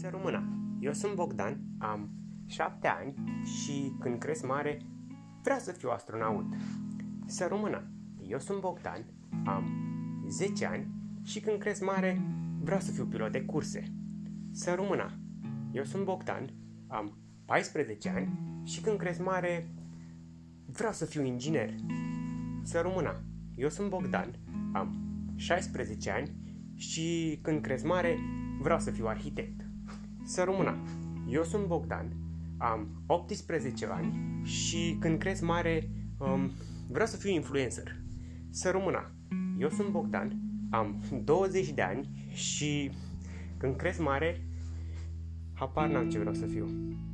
Să rămână. Eu sunt Bogdan, am șapte ani și când cresc mare vreau să fiu astronaut. Să rămână. Eu sunt Bogdan, am 10 ani și când cresc mare vreau să fiu pilot de curse. Să rămână. Eu sunt Bogdan, am 14 ani și când cresc mare vreau să fiu inginer. Să rămână. Eu sunt Bogdan, am 16 ani și când cresc mare vreau să fiu arhitect. Să rămână. Eu sunt Bogdan, am 18 ani și când cresc mare um, vreau să fiu influencer. Să rămână. Eu sunt Bogdan, am 20 de ani și când cresc mare, habar n-am ce vreau să fiu. thank you